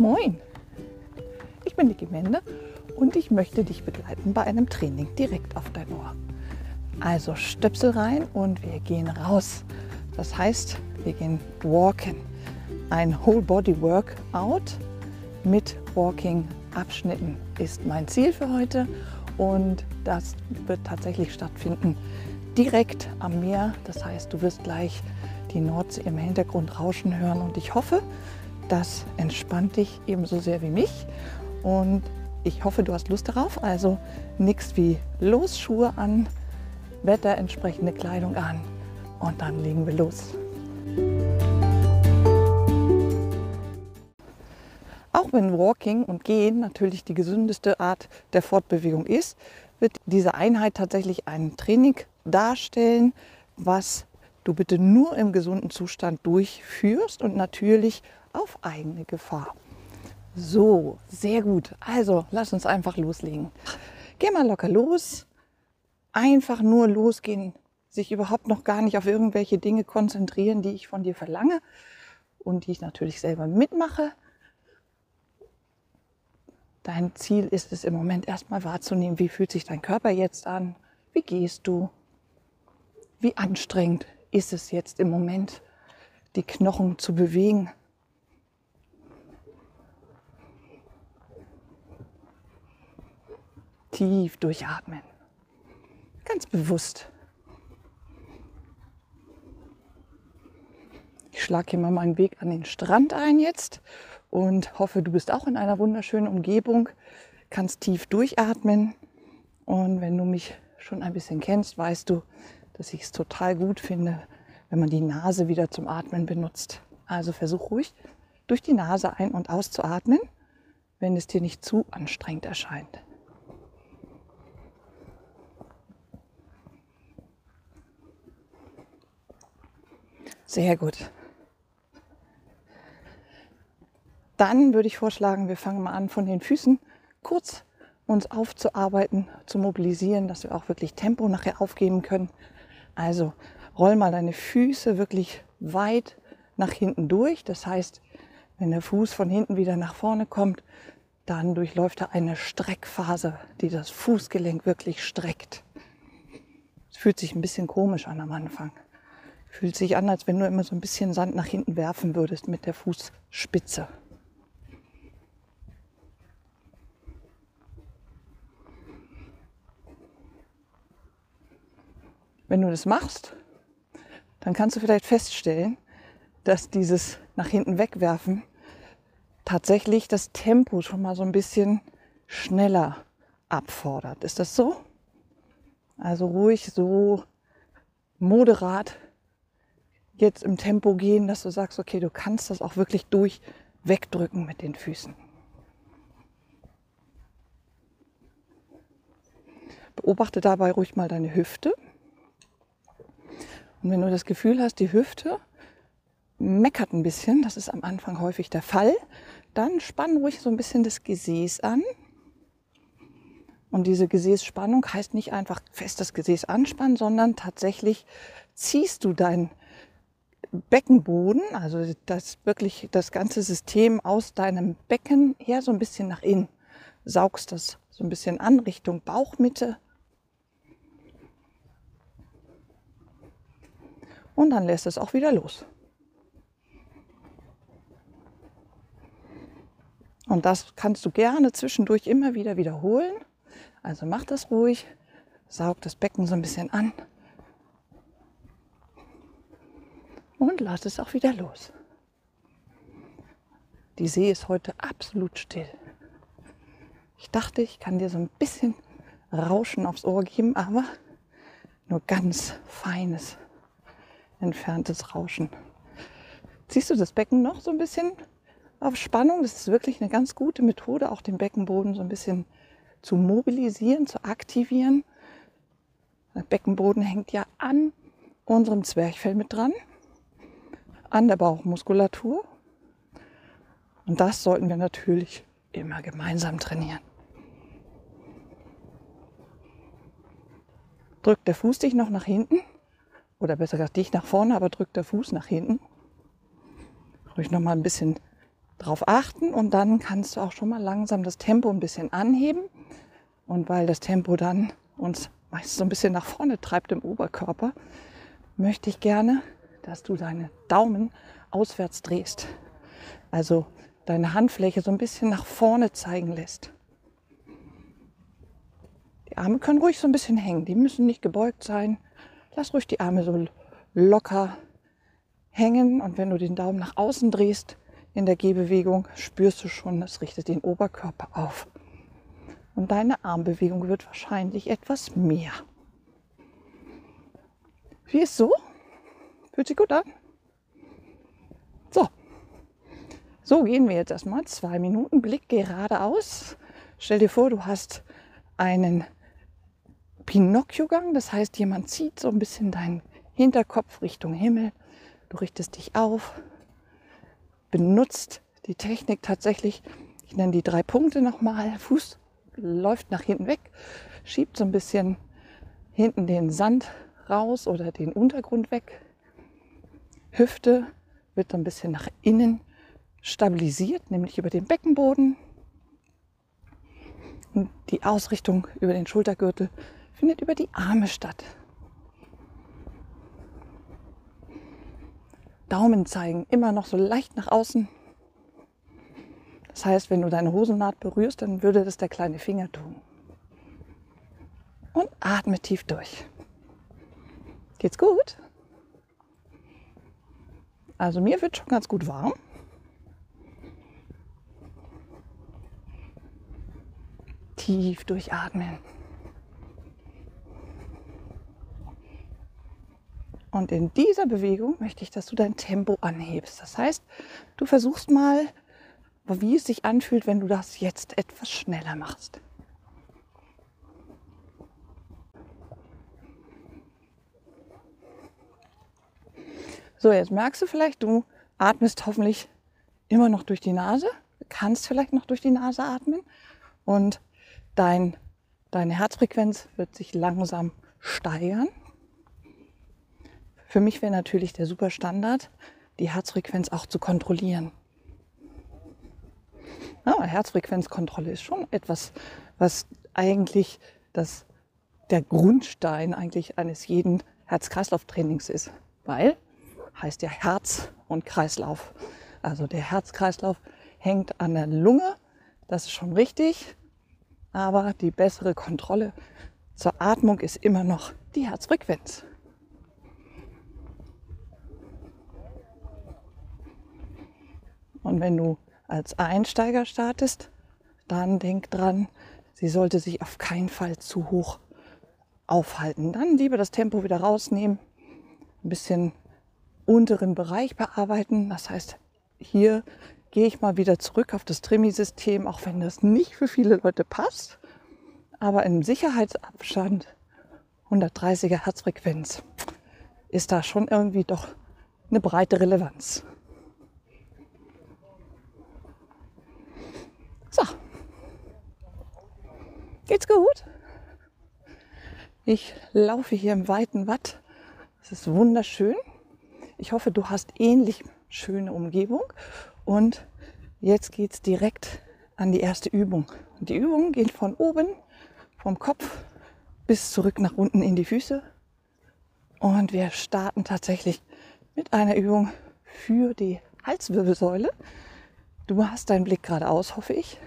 Moin, ich bin Niki Mende und ich möchte dich begleiten bei einem Training direkt auf dein Ohr. Also Stöpsel rein und wir gehen raus. Das heißt, wir gehen walken. Ein Whole Body Workout mit Walking Abschnitten ist mein Ziel für heute und das wird tatsächlich stattfinden direkt am Meer. Das heißt, du wirst gleich die Nordsee im Hintergrund rauschen hören und ich hoffe, das entspannt dich ebenso sehr wie mich und ich hoffe, du hast Lust darauf. Also nichts wie los, Schuhe an, wetterentsprechende Kleidung an und dann legen wir los. Auch wenn Walking und Gehen natürlich die gesündeste Art der Fortbewegung ist, wird diese Einheit tatsächlich ein Training darstellen, was du bitte nur im gesunden Zustand durchführst und natürlich auf eigene Gefahr. So, sehr gut. Also, lass uns einfach loslegen. Geh mal locker los. Einfach nur losgehen. Sich überhaupt noch gar nicht auf irgendwelche Dinge konzentrieren, die ich von dir verlange und die ich natürlich selber mitmache. Dein Ziel ist es im Moment erstmal wahrzunehmen, wie fühlt sich dein Körper jetzt an? Wie gehst du? Wie anstrengend ist es jetzt im Moment, die Knochen zu bewegen? Tief durchatmen. Ganz bewusst. Ich schlage hier mal meinen Weg an den Strand ein jetzt und hoffe, du bist auch in einer wunderschönen Umgebung, kannst tief durchatmen. Und wenn du mich schon ein bisschen kennst, weißt du, dass ich es total gut finde, wenn man die Nase wieder zum Atmen benutzt. Also versuch ruhig durch die Nase ein- und auszuatmen, wenn es dir nicht zu anstrengend erscheint. Sehr gut. Dann würde ich vorschlagen, wir fangen mal an von den Füßen kurz uns aufzuarbeiten, zu mobilisieren, dass wir auch wirklich Tempo nachher aufgeben können. Also roll mal deine Füße wirklich weit nach hinten durch. Das heißt, wenn der Fuß von hinten wieder nach vorne kommt, dann durchläuft er eine Streckphase, die das Fußgelenk wirklich streckt. Es fühlt sich ein bisschen komisch an am Anfang. Fühlt sich an, als wenn du immer so ein bisschen Sand nach hinten werfen würdest mit der Fußspitze. Wenn du das machst, dann kannst du vielleicht feststellen, dass dieses nach hinten wegwerfen tatsächlich das Tempo schon mal so ein bisschen schneller abfordert. Ist das so? Also ruhig so moderat jetzt im Tempo gehen, dass du sagst, okay, du kannst das auch wirklich durch wegdrücken mit den Füßen. Beobachte dabei ruhig mal deine Hüfte. Und wenn du das Gefühl hast, die Hüfte meckert ein bisschen, das ist am Anfang häufig der Fall, dann spann ruhig so ein bisschen das Gesäß an. Und diese Gesäßspannung heißt nicht einfach fest das Gesäß anspannen, sondern tatsächlich ziehst du dein Beckenboden, also das wirklich das ganze System aus deinem Becken her so ein bisschen nach innen. Saugst das so ein bisschen an Richtung Bauchmitte. Und dann lässt es auch wieder los. Und das kannst du gerne zwischendurch immer wieder wiederholen. Also mach das ruhig, saug das Becken so ein bisschen an und lass es auch wieder los. Die See ist heute absolut still. Ich dachte, ich kann dir so ein bisschen Rauschen aufs Ohr geben, aber nur ganz feines, entferntes Rauschen. Siehst du das Becken noch so ein bisschen auf Spannung? Das ist wirklich eine ganz gute Methode, auch den Beckenboden so ein bisschen zu mobilisieren, zu aktivieren. Der Beckenboden hängt ja an unserem Zwerchfell mit dran an der Bauchmuskulatur. Und das sollten wir natürlich immer gemeinsam trainieren. Drückt der Fuß dich noch nach hinten oder besser gesagt dich nach vorne, aber drückt der Fuß nach hinten. Ruhig noch mal ein bisschen drauf achten und dann kannst du auch schon mal langsam das Tempo ein bisschen anheben. Und weil das Tempo dann uns meist so ein bisschen nach vorne treibt im Oberkörper, möchte ich gerne, dass du deine Daumen auswärts drehst. Also deine Handfläche so ein bisschen nach vorne zeigen lässt. Die Arme können ruhig so ein bisschen hängen, die müssen nicht gebeugt sein. Lass ruhig die Arme so locker hängen und wenn du den Daumen nach außen drehst in der Gehbewegung, spürst du schon, das richtet den Oberkörper auf. Und deine Armbewegung wird wahrscheinlich etwas mehr. Wie ist so? Fühlt sich gut an? So. So gehen wir jetzt erstmal. Zwei Minuten Blick geradeaus. Stell dir vor, du hast einen Pinocchio-Gang. Das heißt, jemand zieht so ein bisschen deinen Hinterkopf Richtung Himmel. Du richtest dich auf, benutzt die Technik tatsächlich. Ich nenne die drei Punkte nochmal. Fuß läuft nach hinten weg, schiebt so ein bisschen hinten den Sand raus oder den Untergrund weg. Hüfte wird ein bisschen nach innen stabilisiert, nämlich über den Beckenboden. Und die Ausrichtung über den Schultergürtel findet über die Arme statt. Daumen zeigen immer noch so leicht nach außen. Das heißt, wenn du deine Hosennaht berührst, dann würde das der kleine Finger tun. Und atme tief durch. Geht's gut? Also mir wird schon ganz gut warm. Tief durchatmen. Und in dieser Bewegung möchte ich, dass du dein Tempo anhebst. Das heißt, du versuchst mal wie es sich anfühlt, wenn du das jetzt etwas schneller machst. So, jetzt merkst du vielleicht, du atmest hoffentlich immer noch durch die Nase, kannst vielleicht noch durch die Nase atmen und dein, deine Herzfrequenz wird sich langsam steigern. Für mich wäre natürlich der Superstandard, die Herzfrequenz auch zu kontrollieren. Ja, Herzfrequenzkontrolle ist schon etwas, was eigentlich das, der Grundstein eigentlich eines jeden Herz-Kreislauf-Trainings ist. Weil heißt ja Herz und Kreislauf. Also der Herzkreislauf hängt an der Lunge, das ist schon richtig. Aber die bessere Kontrolle zur Atmung ist immer noch die Herzfrequenz. Und wenn du als Einsteiger startest, dann denk dran, sie sollte sich auf keinen Fall zu hoch aufhalten. Dann lieber das Tempo wieder rausnehmen, ein bisschen unteren Bereich bearbeiten. Das heißt, hier gehe ich mal wieder zurück auf das Trimi-System, auch wenn das nicht für viele Leute passt. Aber im Sicherheitsabstand 130er Herzfrequenz ist da schon irgendwie doch eine breite Relevanz. So. Geht's gut? Ich laufe hier im weiten Watt. Es ist wunderschön. Ich hoffe, du hast ähnlich schöne Umgebung. Und jetzt geht's direkt an die erste Übung. Und die Übung geht von oben, vom Kopf bis zurück nach unten in die Füße. Und wir starten tatsächlich mit einer Übung für die Halswirbelsäule. Du hast deinen Blick geradeaus, hoffe ich.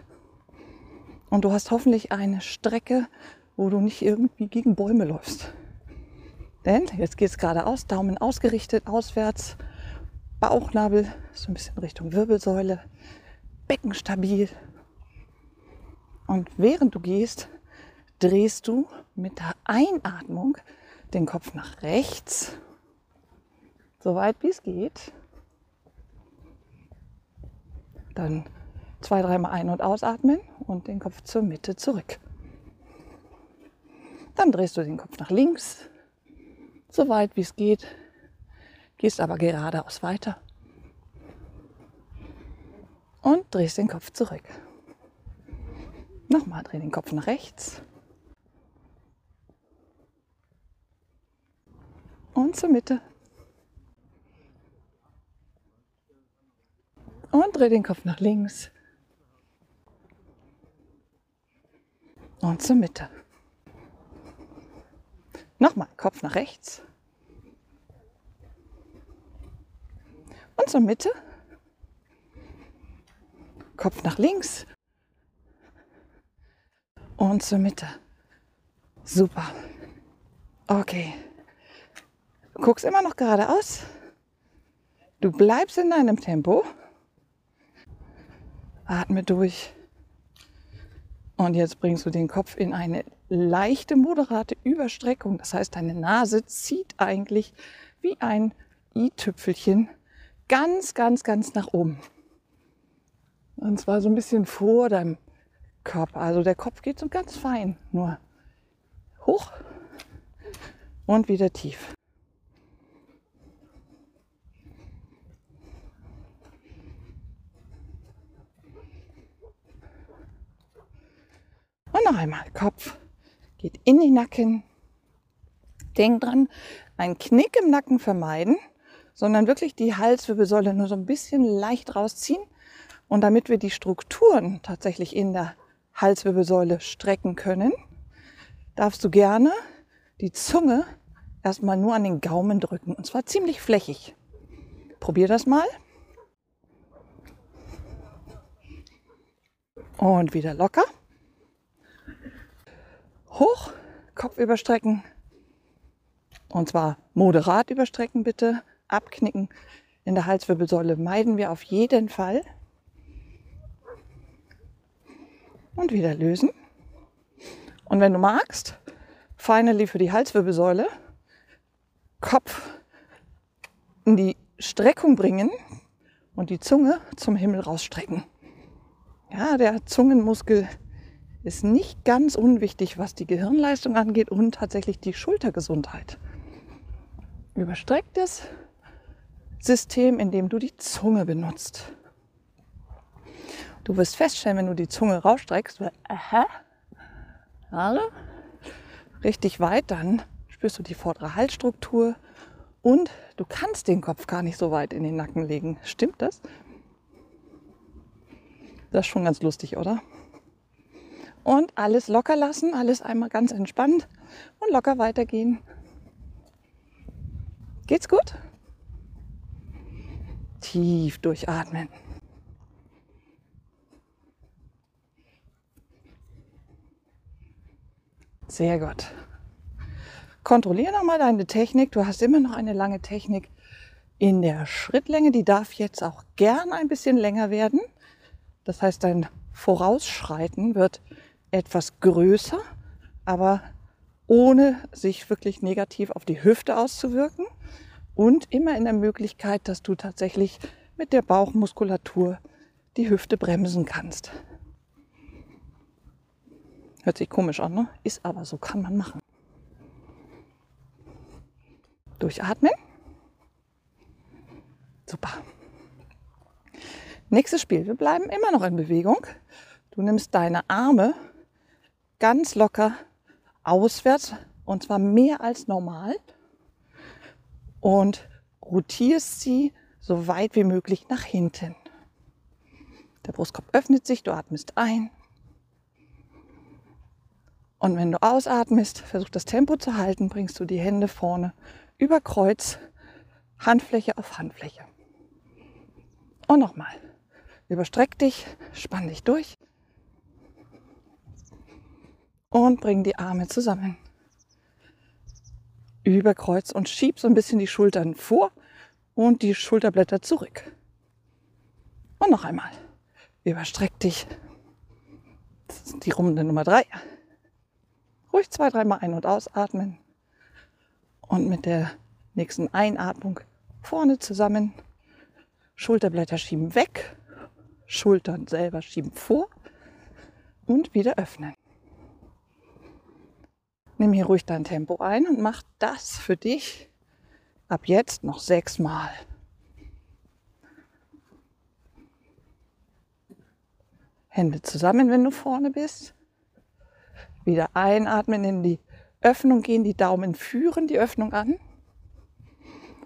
Und du hast hoffentlich eine Strecke, wo du nicht irgendwie gegen Bäume läufst. Denn jetzt geht es geradeaus, Daumen ausgerichtet, auswärts, Bauchnabel so ein bisschen Richtung Wirbelsäule, Becken stabil. Und während du gehst, drehst du mit der Einatmung den Kopf nach rechts, so weit wie es geht. Dann zwei, dreimal ein- und ausatmen und den Kopf zur Mitte zurück. Dann drehst du den Kopf nach links, so weit wie es geht, gehst aber geradeaus weiter und drehst den Kopf zurück. Nochmal dreh den Kopf nach rechts und zur Mitte. Und dreh den Kopf nach links. Und zur Mitte. Nochmal, Kopf nach rechts. Und zur Mitte. Kopf nach links. Und zur Mitte. Super. Okay. Du guckst immer noch geradeaus. Du bleibst in deinem Tempo. Atme durch. Und jetzt bringst du den Kopf in eine leichte, moderate Überstreckung. Das heißt, deine Nase zieht eigentlich wie ein i-Tüpfelchen ganz, ganz, ganz nach oben. Und zwar so ein bisschen vor deinem Körper. Also der Kopf geht so ganz fein, nur hoch und wieder tief. Und noch einmal Kopf geht in den Nacken. Denk dran, einen Knick im Nacken vermeiden, sondern wirklich die Halswirbelsäule nur so ein bisschen leicht rausziehen. Und damit wir die Strukturen tatsächlich in der Halswirbelsäule strecken können, darfst du gerne die Zunge erstmal nur an den Gaumen drücken. Und zwar ziemlich flächig. Probier das mal. Und wieder locker. Hoch, Kopf überstrecken. Und zwar moderat überstrecken bitte. Abknicken in der Halswirbelsäule meiden wir auf jeden Fall. Und wieder lösen. Und wenn du magst, finally für die Halswirbelsäule, Kopf in die Streckung bringen und die Zunge zum Himmel rausstrecken. Ja, der Zungenmuskel ist nicht ganz unwichtig, was die Gehirnleistung angeht und tatsächlich die Schultergesundheit. Überstrecktes System, in dem du die Zunge benutzt. Du wirst feststellen, wenn du die Zunge rausstreckst, weil, aha, alle, richtig weit, dann spürst du die vordere Halsstruktur und du kannst den Kopf gar nicht so weit in den Nacken legen. Stimmt das? Das ist schon ganz lustig, oder? Und alles locker lassen, alles einmal ganz entspannt und locker weitergehen. Geht's gut? Tief durchatmen. Sehr gut. Kontrolliere nochmal deine Technik. Du hast immer noch eine lange Technik in der Schrittlänge. Die darf jetzt auch gern ein bisschen länger werden. Das heißt, dein Vorausschreiten wird etwas größer, aber ohne sich wirklich negativ auf die Hüfte auszuwirken und immer in der Möglichkeit, dass du tatsächlich mit der Bauchmuskulatur die Hüfte bremsen kannst. Hört sich komisch an, ne? Ist aber so, kann man machen. Durchatmen. Super. Nächstes Spiel. Wir bleiben immer noch in Bewegung. Du nimmst deine Arme ganz locker auswärts und zwar mehr als normal und rotierst sie so weit wie möglich nach hinten. Der Brustkorb öffnet sich, du atmest ein. Und wenn du ausatmest, versuch das Tempo zu halten, bringst du die Hände vorne über Kreuz, Handfläche auf Handfläche. Und nochmal. Überstreck dich, spann dich durch und bring die Arme zusammen. Über Kreuz und schieb so ein bisschen die Schultern vor und die Schulterblätter zurück. Und noch einmal. Überstreck dich. Das ist die Runde Nummer drei. Ruhig zwei, dreimal ein- und ausatmen. Und mit der nächsten Einatmung vorne zusammen. Schulterblätter schieben weg. Schultern selber schieben vor. Und wieder öffnen. Nimm hier ruhig dein Tempo ein und mach das für dich ab jetzt noch sechsmal. Hände zusammen, wenn du vorne bist. Wieder einatmen in die Öffnung gehen, die Daumen führen die Öffnung an.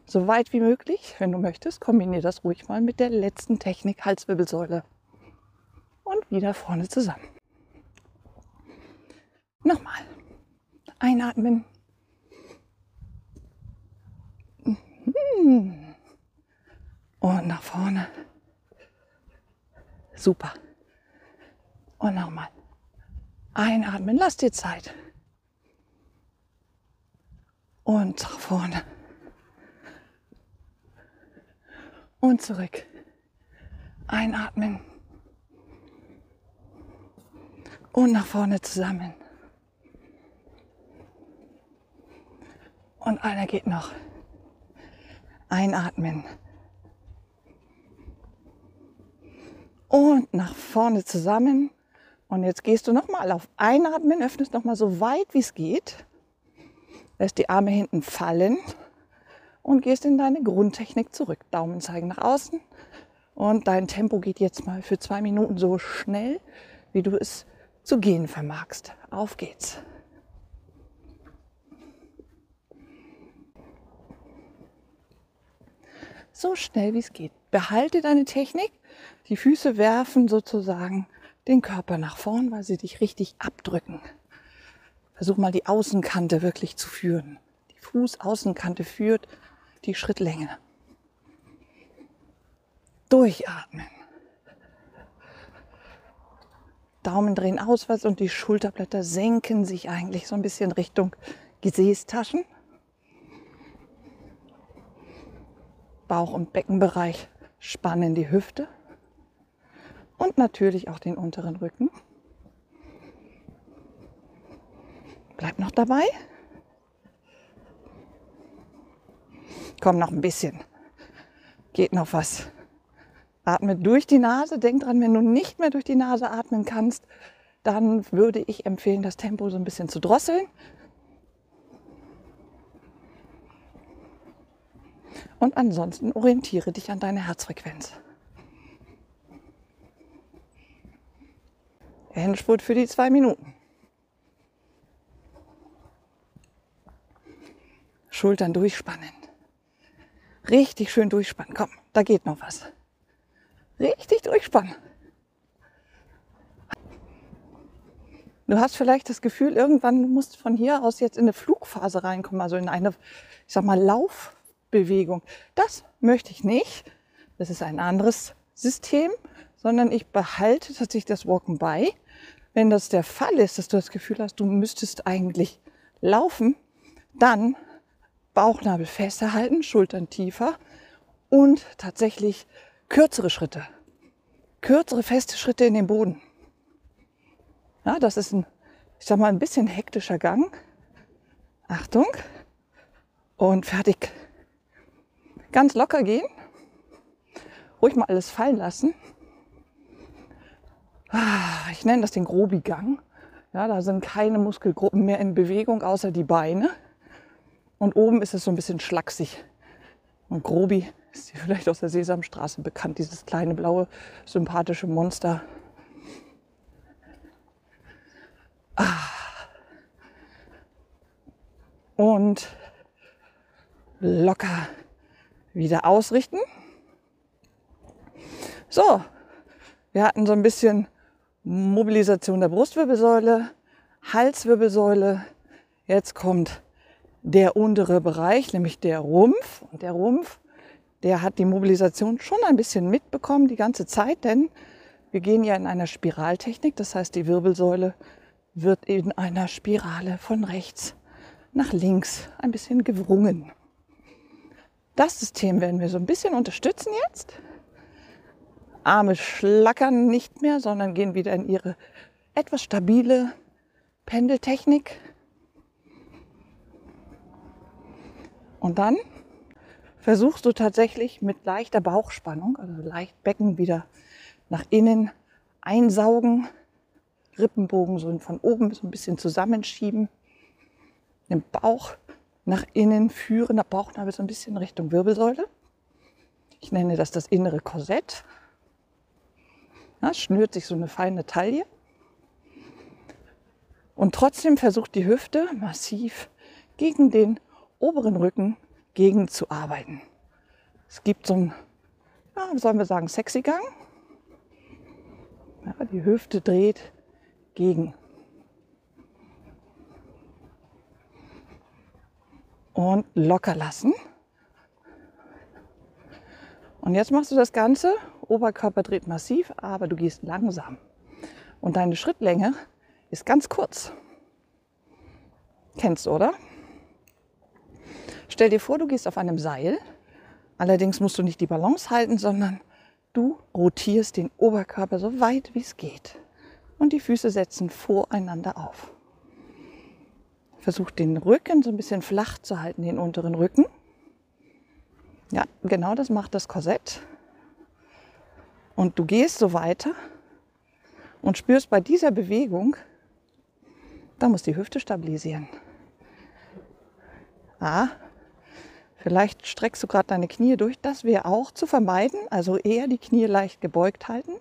so weit wie möglich. Wenn du möchtest, kombiniere das ruhig mal mit der letzten Technik Halswirbelsäule. Und wieder vorne zusammen. Nochmal. Einatmen. Und nach vorne. Super. Und nochmal. Einatmen, lass dir Zeit. Und nach vorne. Und zurück. Einatmen. Und nach vorne zusammen. Und einer geht noch. Einatmen. Und nach vorne zusammen. Und jetzt gehst du nochmal auf Einatmen, öffnest nochmal so weit wie es geht. Lässt die Arme hinten fallen und gehst in deine Grundtechnik zurück. Daumen zeigen nach außen. Und dein Tempo geht jetzt mal für zwei Minuten so schnell, wie du es zu gehen vermagst. Auf geht's. So schnell wie es geht. Behalte deine Technik. Die Füße werfen sozusagen den Körper nach vorn, weil sie dich richtig abdrücken. Versuch mal die Außenkante wirklich zu führen. Die Fußaußenkante führt die Schrittlänge. Durchatmen. Daumen drehen auswärts und die Schulterblätter senken sich eigentlich so ein bisschen Richtung Gesäßtaschen. Bauch- und Beckenbereich spannen die Hüfte und natürlich auch den unteren Rücken. Bleib noch dabei. Komm noch ein bisschen. Geht noch was. Atme durch die Nase. Denk dran, wenn du nicht mehr durch die Nase atmen kannst, dann würde ich empfehlen, das Tempo so ein bisschen zu drosseln. Und ansonsten orientiere dich an deine Herzfrequenz. Endspurt für die zwei Minuten. Schultern durchspannen. Richtig schön durchspannen. Komm, da geht noch was. Richtig durchspannen. Du hast vielleicht das Gefühl, irgendwann du musst von hier aus jetzt in eine Flugphase reinkommen, also in eine, ich sag mal, Laufbewegung. Das möchte ich nicht. Das ist ein anderes System, sondern ich behalte tatsächlich das Walken bei. Wenn das der Fall ist, dass du das Gefühl hast, du müsstest eigentlich laufen, dann Bauchnabel fester halten, Schultern tiefer und tatsächlich kürzere Schritte. Kürzere, feste Schritte in den Boden. Ja, das ist ein, ich sag mal, ein bisschen hektischer Gang. Achtung. Und fertig. Ganz locker gehen. Ruhig mal alles fallen lassen. Ah, ich nenne das den Grobi-Gang. Ja, da sind keine Muskelgruppen mehr in Bewegung, außer die Beine. Und oben ist es so ein bisschen schlaksig. Und Grobi ist hier vielleicht aus der Sesamstraße bekannt, dieses kleine blaue, sympathische Monster. Ah. Und locker wieder ausrichten. So, wir hatten so ein bisschen Mobilisation der Brustwirbelsäule, Halswirbelsäule. Jetzt kommt der untere Bereich, nämlich der Rumpf. Und der Rumpf, der hat die Mobilisation schon ein bisschen mitbekommen die ganze Zeit, denn wir gehen ja in einer Spiraltechnik. Das heißt, die Wirbelsäule wird in einer Spirale von rechts nach links ein bisschen gewrungen. Das System werden wir so ein bisschen unterstützen jetzt. Arme schlackern nicht mehr, sondern gehen wieder in ihre etwas stabile Pendeltechnik. Und dann versuchst du tatsächlich mit leichter Bauchspannung, also leicht Becken wieder nach innen einsaugen, Rippenbogen so von oben so ein bisschen zusammenschieben, den Bauch nach innen führen, der Bauchnabel so ein bisschen Richtung Wirbelsäule. Ich nenne das das innere Korsett. Ja, schnürt sich so eine feine Taille. Und trotzdem versucht die Hüfte massiv gegen den oberen Rücken gegen zu arbeiten. Es gibt so einen, ja, sollen wir sagen, sexy Gang. Ja, die Hüfte dreht gegen. Und locker lassen. Und jetzt machst du das Ganze. Oberkörper dreht massiv, aber du gehst langsam. Und deine Schrittlänge ist ganz kurz. Kennst du, oder? Stell dir vor, du gehst auf einem Seil. Allerdings musst du nicht die Balance halten, sondern du rotierst den Oberkörper so weit wie es geht. Und die Füße setzen voreinander auf. Versuch den Rücken so ein bisschen flach zu halten, den unteren Rücken. Ja, genau das macht das Korsett. Und du gehst so weiter und spürst bei dieser Bewegung, da muss die Hüfte stabilisieren. Ah, vielleicht streckst du gerade deine Knie durch. Das wäre auch zu vermeiden. Also eher die Knie leicht gebeugt halten,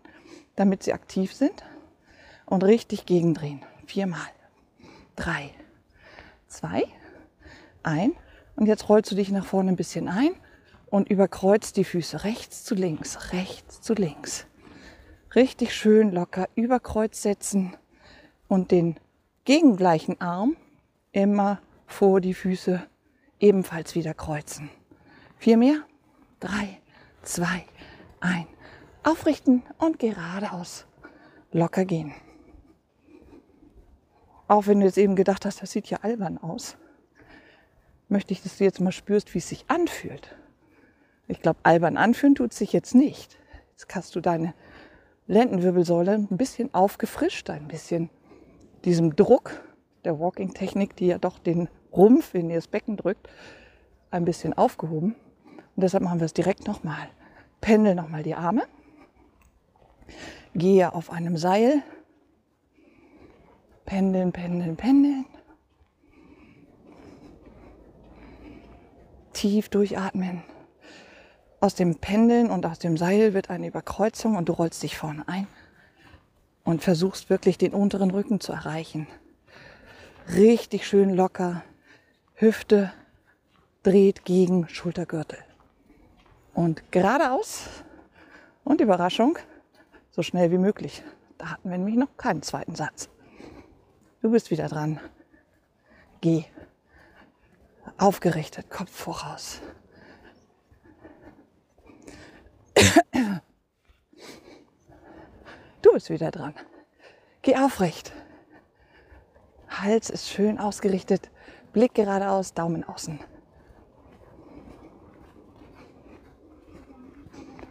damit sie aktiv sind. Und richtig gegendrehen. Viermal. Drei, zwei, ein. Und jetzt rollst du dich nach vorne ein bisschen ein und überkreuzt die Füße rechts zu links, rechts zu links. Richtig schön locker überkreuz setzen und den gegengleichen Arm immer vor die Füße ebenfalls wieder kreuzen. Vier mehr. Drei, zwei, ein. Aufrichten und geradeaus. Locker gehen. Auch wenn du jetzt eben gedacht hast, das sieht ja albern aus, möchte ich, dass du jetzt mal spürst, wie es sich anfühlt. Ich glaube, albern anfühlen tut sich jetzt nicht. Jetzt hast du deine Lendenwirbelsäule ein bisschen aufgefrischt, ein bisschen diesem Druck der Walking-Technik, die ja doch den Rumpf in das Becken drückt, ein bisschen aufgehoben. Und deshalb machen wir es direkt nochmal. Pendel nochmal die Arme. Gehe auf einem Seil. Pendeln, pendeln, pendeln. Tief durchatmen. Aus dem Pendeln und aus dem Seil wird eine Überkreuzung und du rollst dich vorne ein und versuchst wirklich den unteren Rücken zu erreichen. Richtig schön locker Hüfte dreht gegen Schultergürtel. Und geradeaus und Überraschung, so schnell wie möglich. Da hatten wir nämlich noch keinen zweiten Satz. Du bist wieder dran. Geh. Aufgerichtet, Kopf voraus. Du bist wieder dran. Geh aufrecht. Hals ist schön ausgerichtet. Blick geradeaus, Daumen außen.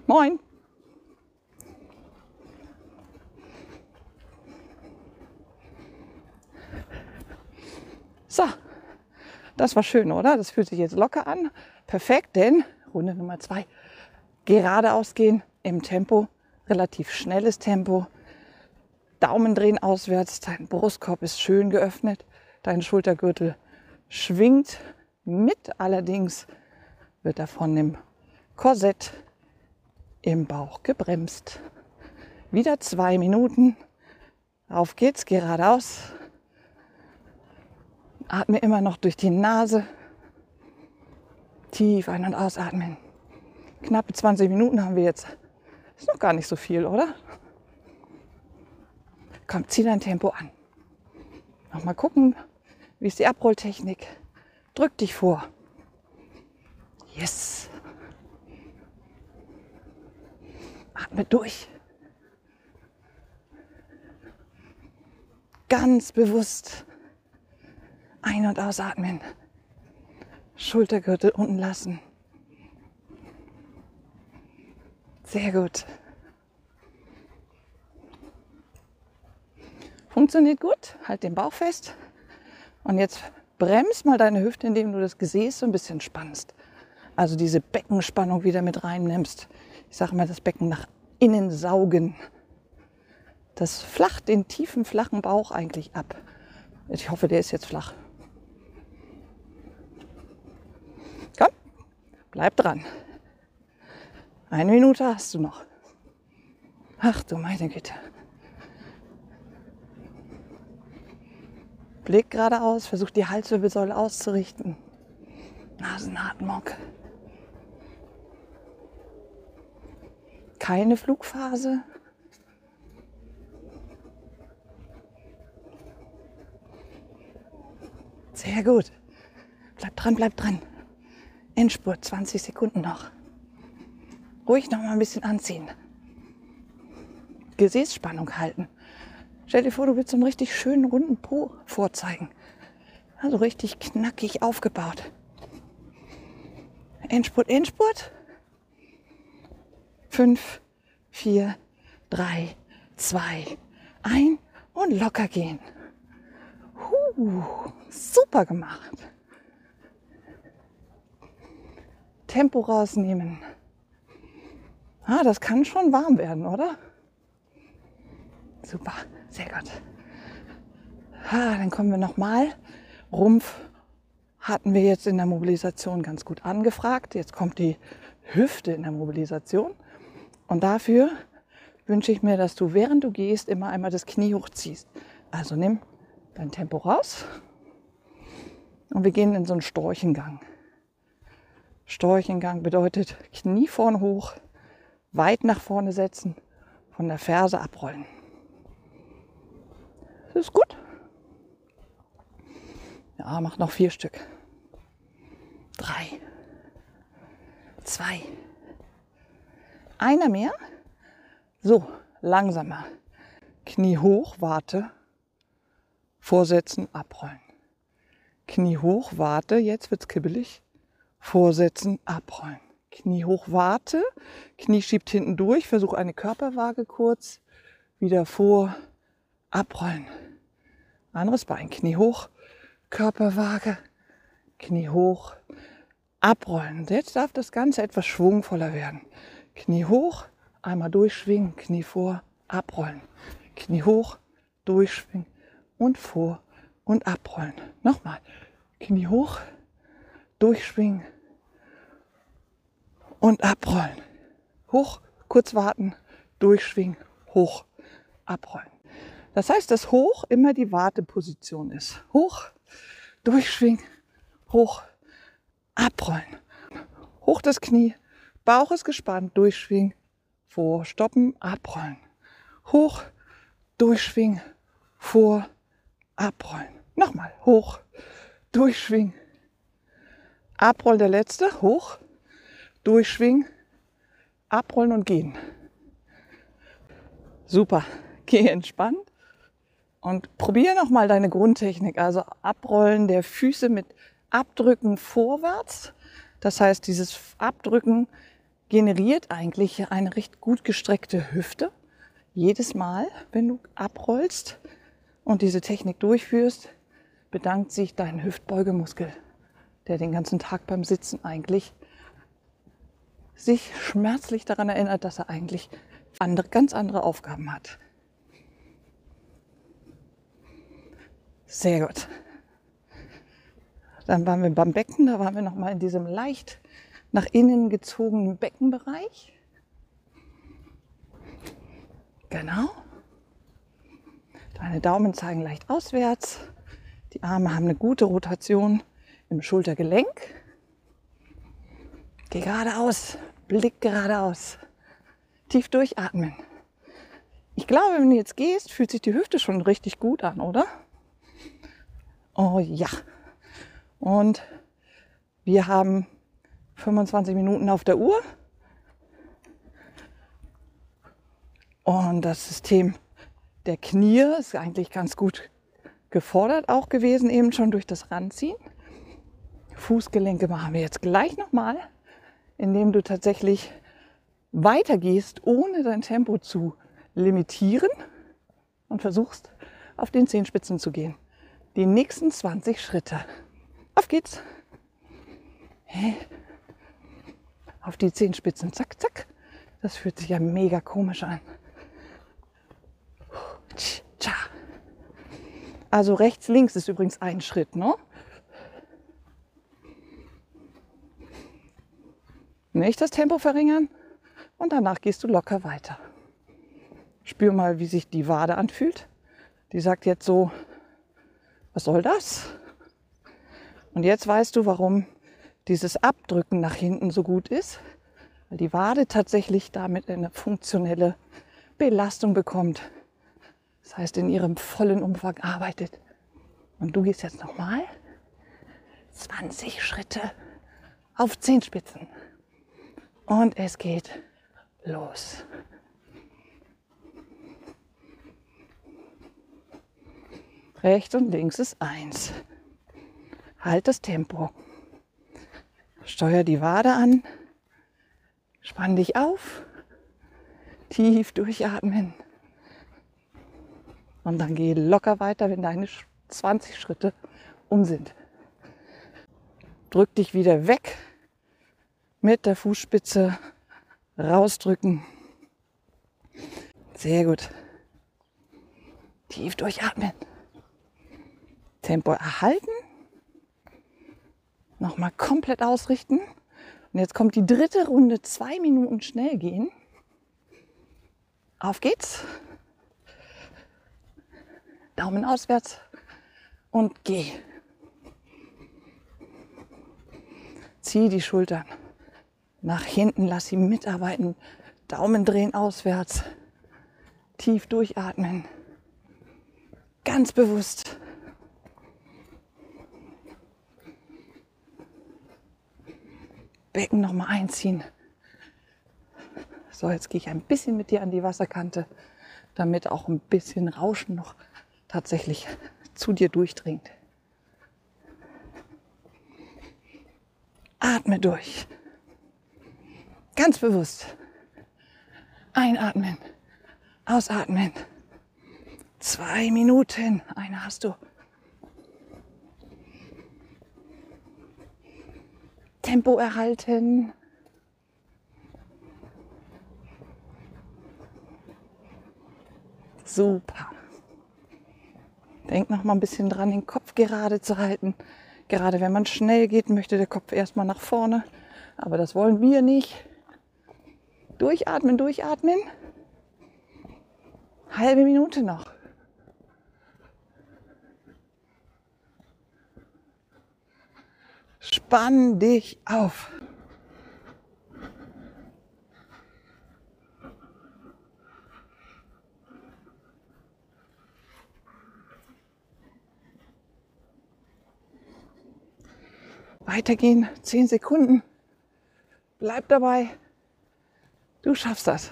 Moin. So, das war schön, oder? Das fühlt sich jetzt locker an. Perfekt, denn Runde Nummer zwei. Geradeaus gehen im Tempo, relativ schnelles Tempo. Daumen drehen auswärts, dein Brustkorb ist schön geöffnet, dein Schultergürtel schwingt mit, allerdings wird er von dem Korsett im Bauch gebremst. Wieder zwei Minuten. Auf geht's, geradeaus. Atme immer noch durch die Nase. Tief ein- und ausatmen. Knappe 20 Minuten haben wir jetzt. Ist noch gar nicht so viel, oder? Komm, zieh dein Tempo an. Nochmal gucken, wie ist die Abrolltechnik? Drück dich vor. Yes. Atme durch. Ganz bewusst ein- und ausatmen. Schultergürtel unten lassen. Sehr gut. Funktioniert gut. Halt den Bauch fest. Und jetzt bremst mal deine Hüfte, indem du das Gesäß so ein bisschen spannst. Also diese Beckenspannung wieder mit reinnimmst. Ich sage mal, das Becken nach innen saugen. Das flacht den tiefen, flachen Bauch eigentlich ab. Ich hoffe, der ist jetzt flach. Komm, bleib dran. Eine Minute hast du noch. Ach du meine Güte. Blick geradeaus, versuch die Halswirbelsäule auszurichten. Nasenatmung. Keine Flugphase. Sehr gut. Bleib dran, bleib dran. Endspurt, 20 Sekunden noch. Ruhig noch mal ein bisschen anziehen. Gesäßspannung halten. Stell dir vor, du willst so einen richtig schönen runden Po vorzeigen. Also richtig knackig aufgebaut. Endspurt, Endspurt. Fünf, vier, drei, zwei, ein und locker gehen. Huh, super gemacht. Tempo rausnehmen. Ah, das kann schon warm werden, oder? Super, sehr gut. Ah, dann kommen wir nochmal. Rumpf hatten wir jetzt in der Mobilisation ganz gut angefragt. Jetzt kommt die Hüfte in der Mobilisation. Und dafür wünsche ich mir, dass du während du gehst immer einmal das Knie hochziehst. Also nimm dein Tempo raus und wir gehen in so einen Storchengang. Storchengang bedeutet Knie vorn hoch, weit nach vorne setzen, von der Ferse abrollen. Das ist gut. Ja, mach noch vier Stück. Drei. Zwei. Einer mehr. So, langsamer. Knie hoch, warte. Vorsetzen, abrollen. Knie hoch, warte. Jetzt wird's kibbelig. Vorsetzen, abrollen. Knie hoch, warte. Knie schiebt hinten durch. Versuch eine Körperwaage kurz. Wieder vor, abrollen. Anderes Bein. Knie hoch, Körperwaage. Knie hoch, abrollen. Jetzt darf das Ganze etwas schwungvoller werden. Knie hoch, einmal durchschwingen, Knie vor, abrollen. Knie hoch, durchschwingen und vor und abrollen. Nochmal. Knie hoch, durchschwingen und abrollen. Hoch, kurz warten, durchschwingen, hoch, abrollen. Das heißt, dass hoch immer die Warteposition ist. Hoch, durchschwingen, hoch, abrollen. Hoch das Knie, Bauch ist gespannt, durchschwingen, vor, stoppen, abrollen. Hoch, durchschwingen, vor, abrollen. Nochmal, hoch, durchschwingen, abrollen, der letzte, hoch, durchschwingen, abrollen und gehen. Super, geh entspannt und probiere nochmal deine Grundtechnik, also Abrollen der Füße mit Abdrücken vorwärts. Das heißt, dieses Abdrücken generiert eigentlich eine recht gut gestreckte Hüfte. Jedes Mal, wenn du abrollst und diese Technik durchführst, bedankt sich dein Hüftbeugemuskel, der den ganzen Tag beim Sitzen eigentlich sich schmerzlich daran erinnert, dass er eigentlich andere, ganz andere Aufgaben hat. Sehr gut. Dann waren wir beim Becken, da waren wir noch mal in diesem leicht nach innen gezogenen Beckenbereich. Genau. Deine Daumen zeigen leicht auswärts. Die Arme haben eine gute Rotation im Schultergelenk. Geh geradeaus, Blick geradeaus. Tief durchatmen. Ich glaube, wenn du jetzt gehst, fühlt sich die Hüfte schon richtig gut an, oder? Oh ja. Und wir haben 25 Minuten auf der Uhr. Und das System der Knie ist eigentlich ganz gut gefordert auch gewesen, eben schon durch das Ranziehen. Fußgelenke machen wir jetzt gleich nochmal, indem du tatsächlich weitergehst, ohne dein Tempo zu limitieren und versuchst, auf den Zehenspitzen zu gehen die nächsten 20 Schritte. Auf geht's. Auf die Zehenspitzen. Zack, zack. Das fühlt sich ja mega komisch an. Also rechts, links ist übrigens ein Schritt, ne? Nicht das Tempo verringern und danach gehst du locker weiter. Spür mal, wie sich die Wade anfühlt. Die sagt jetzt so was soll das? Und jetzt weißt du, warum dieses Abdrücken nach hinten so gut ist, weil die Wade tatsächlich damit eine funktionelle Belastung bekommt. Das heißt, in ihrem vollen Umfang arbeitet. Und du gehst jetzt nochmal 20 Schritte auf Zehenspitzen. Und es geht los. Rechts und links ist eins. Halt das Tempo. Steuer die Wade an. Spann dich auf. Tief durchatmen. Und dann geh locker weiter, wenn deine 20 Schritte um sind. Drück dich wieder weg mit der Fußspitze rausdrücken. Sehr gut. Tief durchatmen. Tempo erhalten. Nochmal komplett ausrichten. Und jetzt kommt die dritte Runde, zwei Minuten schnell gehen. Auf geht's. Daumen auswärts und geh. Zieh die Schultern nach hinten, lass sie mitarbeiten. Daumen drehen auswärts. Tief durchatmen. Ganz bewusst. Becken nochmal einziehen. So, jetzt gehe ich ein bisschen mit dir an die Wasserkante, damit auch ein bisschen Rauschen noch tatsächlich zu dir durchdringt. Atme durch. Ganz bewusst. Einatmen. Ausatmen. Zwei Minuten. Eine hast du. Tempo erhalten. Super. Denk noch mal ein bisschen dran, den Kopf gerade zu halten. Gerade wenn man schnell geht, möchte der Kopf erstmal nach vorne. Aber das wollen wir nicht. Durchatmen, durchatmen. Halbe Minute noch. Spann dich auf. Weitergehen, zehn Sekunden. Bleib dabei. Du schaffst das.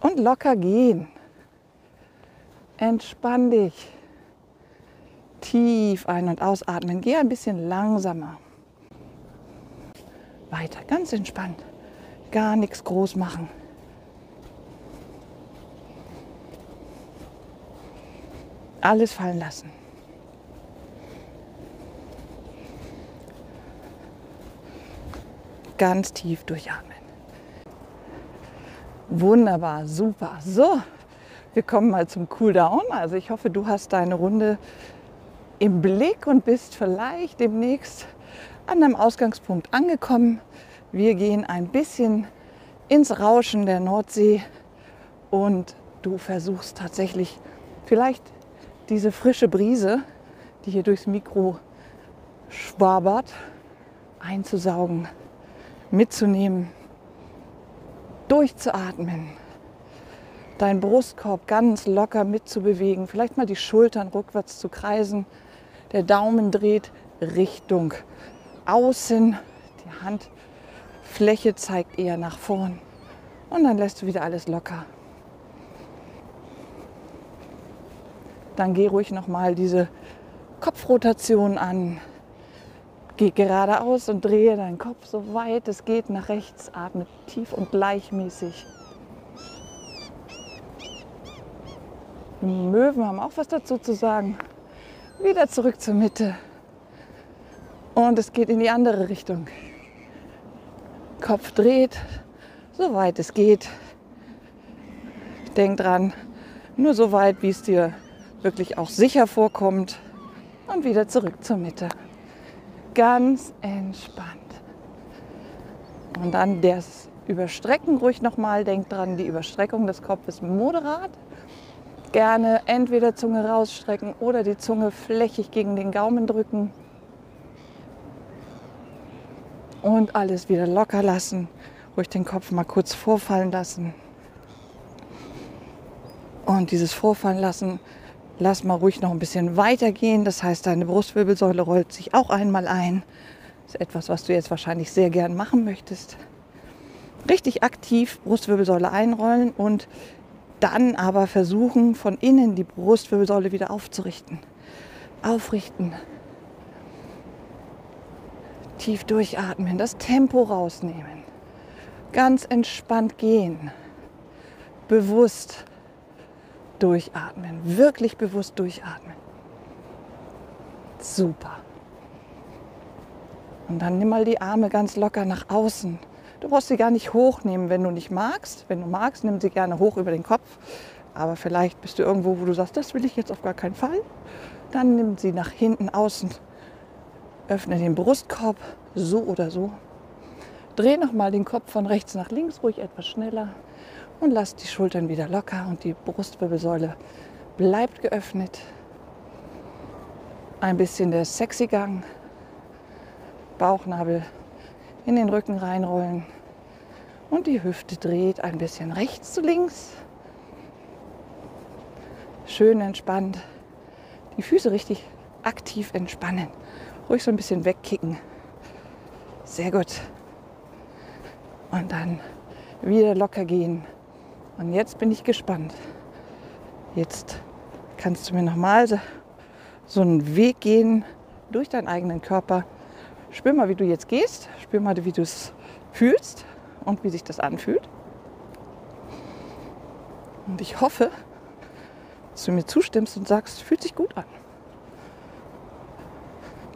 Und locker gehen. Entspann dich. Tief ein- und ausatmen. Geh ein bisschen langsamer. Weiter, ganz entspannt. Gar nichts groß machen. Alles fallen lassen. Ganz tief durchatmen. Wunderbar, super. So, wir kommen mal zum Cooldown. Also ich hoffe, du hast deine Runde im Blick und bist vielleicht demnächst an deinem Ausgangspunkt angekommen. Wir gehen ein bisschen ins Rauschen der Nordsee und du versuchst tatsächlich vielleicht diese frische Brise, die hier durchs Mikro schwabert, einzusaugen, mitzunehmen, durchzuatmen, deinen Brustkorb ganz locker mitzubewegen, vielleicht mal die Schultern rückwärts zu kreisen, der Daumen dreht Richtung außen, die Handfläche zeigt eher nach vorn und dann lässt du wieder alles locker. Dann geh ruhig noch mal diese Kopfrotation an. Geh geradeaus und drehe deinen Kopf so weit es geht nach rechts. Atme tief und gleichmäßig. Die Möwen haben auch was dazu zu sagen. Wieder zurück zur Mitte. Und es geht in die andere Richtung. Kopf dreht, so weit es geht. Denk dran, nur so weit, wie es dir wirklich auch sicher vorkommt. Und wieder zurück zur Mitte. Ganz entspannt. Und dann das Überstrecken ruhig nochmal. Denk dran, die Überstreckung des Kopfes moderat. Gerne entweder Zunge rausstrecken oder die Zunge flächig gegen den Gaumen drücken. Und alles wieder locker lassen. Ruhig den Kopf mal kurz vorfallen lassen. Und dieses Vorfallen lassen, lass mal ruhig noch ein bisschen weitergehen. Das heißt, deine Brustwirbelsäule rollt sich auch einmal ein. Das ist etwas, was du jetzt wahrscheinlich sehr gern machen möchtest. Richtig aktiv Brustwirbelsäule einrollen und dann aber versuchen, von innen die Brustwirbelsäule wieder aufzurichten. Aufrichten. Tief durchatmen, das Tempo rausnehmen. Ganz entspannt gehen. Bewusst durchatmen. Wirklich bewusst durchatmen. Super. Und dann nimm mal die Arme ganz locker nach außen. Du brauchst sie gar nicht hochnehmen, wenn du nicht magst. Wenn du magst, nimm sie gerne hoch über den Kopf. Aber vielleicht bist du irgendwo, wo du sagst, das will ich jetzt auf gar keinen Fall. Dann nimm sie nach hinten außen. Öffne den Brustkorb, so oder so. Dreh nochmal den Kopf von rechts nach links, ruhig etwas schneller. Und lass die Schultern wieder locker und die Brustwirbelsäule bleibt geöffnet. Ein bisschen der sexy Gang. Bauchnabel in den Rücken reinrollen. Und die Hüfte dreht ein bisschen rechts zu links. Schön entspannt. Die Füße richtig aktiv entspannen. Ruhig so ein bisschen wegkicken. Sehr gut. Und dann wieder locker gehen. Und jetzt bin ich gespannt. Jetzt kannst du mir nochmal so einen Weg gehen durch deinen eigenen Körper. Spür mal, wie du jetzt gehst. Spür mal, wie du es fühlst und wie sich das anfühlt. Und ich hoffe, dass du mir zustimmst und sagst, fühlt sich gut an.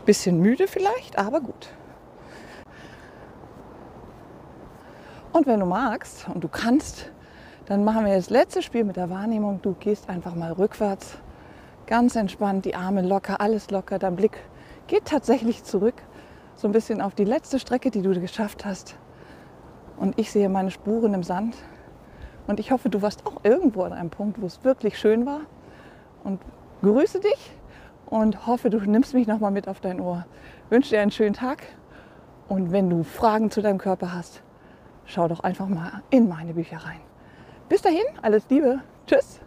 Bisschen müde vielleicht, aber gut. Und wenn du magst und du kannst, dann machen wir das letzte Spiel mit der Wahrnehmung. Du gehst einfach mal rückwärts, ganz entspannt, die Arme locker, alles locker. Dein Blick geht tatsächlich zurück, so ein bisschen auf die letzte Strecke, die du geschafft hast. Und ich sehe meine Spuren im Sand. Und ich hoffe, du warst auch irgendwo an einem Punkt, wo es wirklich schön war. Und grüße dich und hoffe, du nimmst mich nochmal mit auf dein Ohr. Wünsche dir einen schönen Tag. Und wenn du Fragen zu deinem Körper hast, schau doch einfach mal in meine Bücher rein. Bis dahin, alles Liebe. Tschüss.